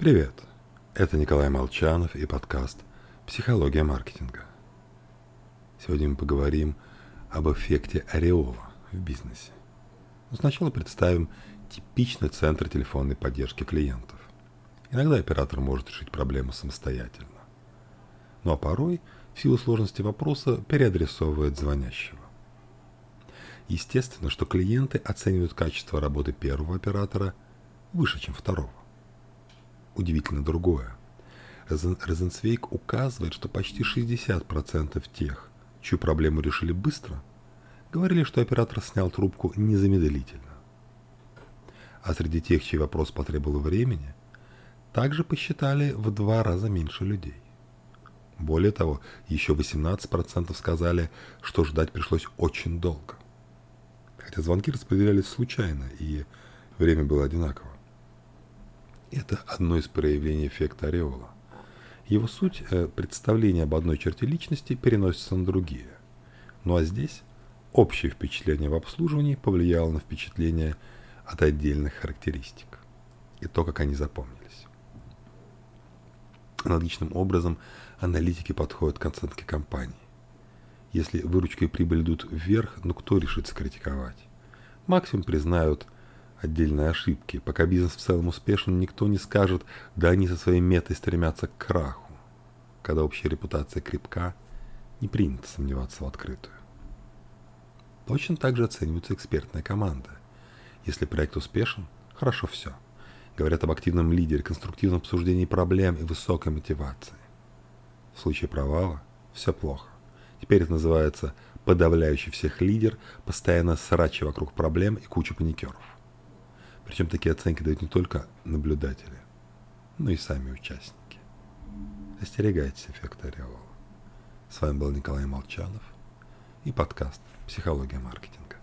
Привет! Это Николай Молчанов и подкаст «Психология маркетинга». Сегодня мы поговорим об эффекте ореола в бизнесе. Но сначала представим типичный центр телефонной поддержки клиентов. Иногда оператор может решить проблему самостоятельно. Ну а порой, в силу сложности вопроса, переадресовывает звонящего. Естественно, что клиенты оценивают качество работы первого оператора выше, чем второго удивительно другое. Розенцвейк указывает, что почти 60% тех, чью проблему решили быстро, говорили, что оператор снял трубку незамедлительно. А среди тех, чей вопрос потребовал времени, также посчитали в два раза меньше людей. Более того, еще 18% сказали, что ждать пришлось очень долго. Хотя звонки распределялись случайно, и время было одинаково. Это одно из проявлений эффекта ореола. Его суть э, – представление об одной черте личности переносится на другие. Ну а здесь общее впечатление в обслуживании повлияло на впечатление от отдельных характеристик и то, как они запомнились. Аналогичным образом аналитики подходят к оценке компании. Если выручка и прибыль идут вверх, ну кто решится критиковать? Максимум признают – отдельные ошибки. Пока бизнес в целом успешен, никто не скажет, да они со своей метой стремятся к краху. Когда общая репутация крепка, не принято сомневаться в открытую. Точно так же оценивается экспертная команда. Если проект успешен, хорошо все. Говорят об активном лидере, конструктивном обсуждении проблем и высокой мотивации. В случае провала все плохо. Теперь это называется подавляющий всех лидер, постоянно срачи вокруг проблем и куча паникеров. Причем такие оценки дают не только наблюдатели, но и сами участники. Остерегайтесь эффекта ореола. С вами был Николай Молчанов и подкаст «Психология маркетинга».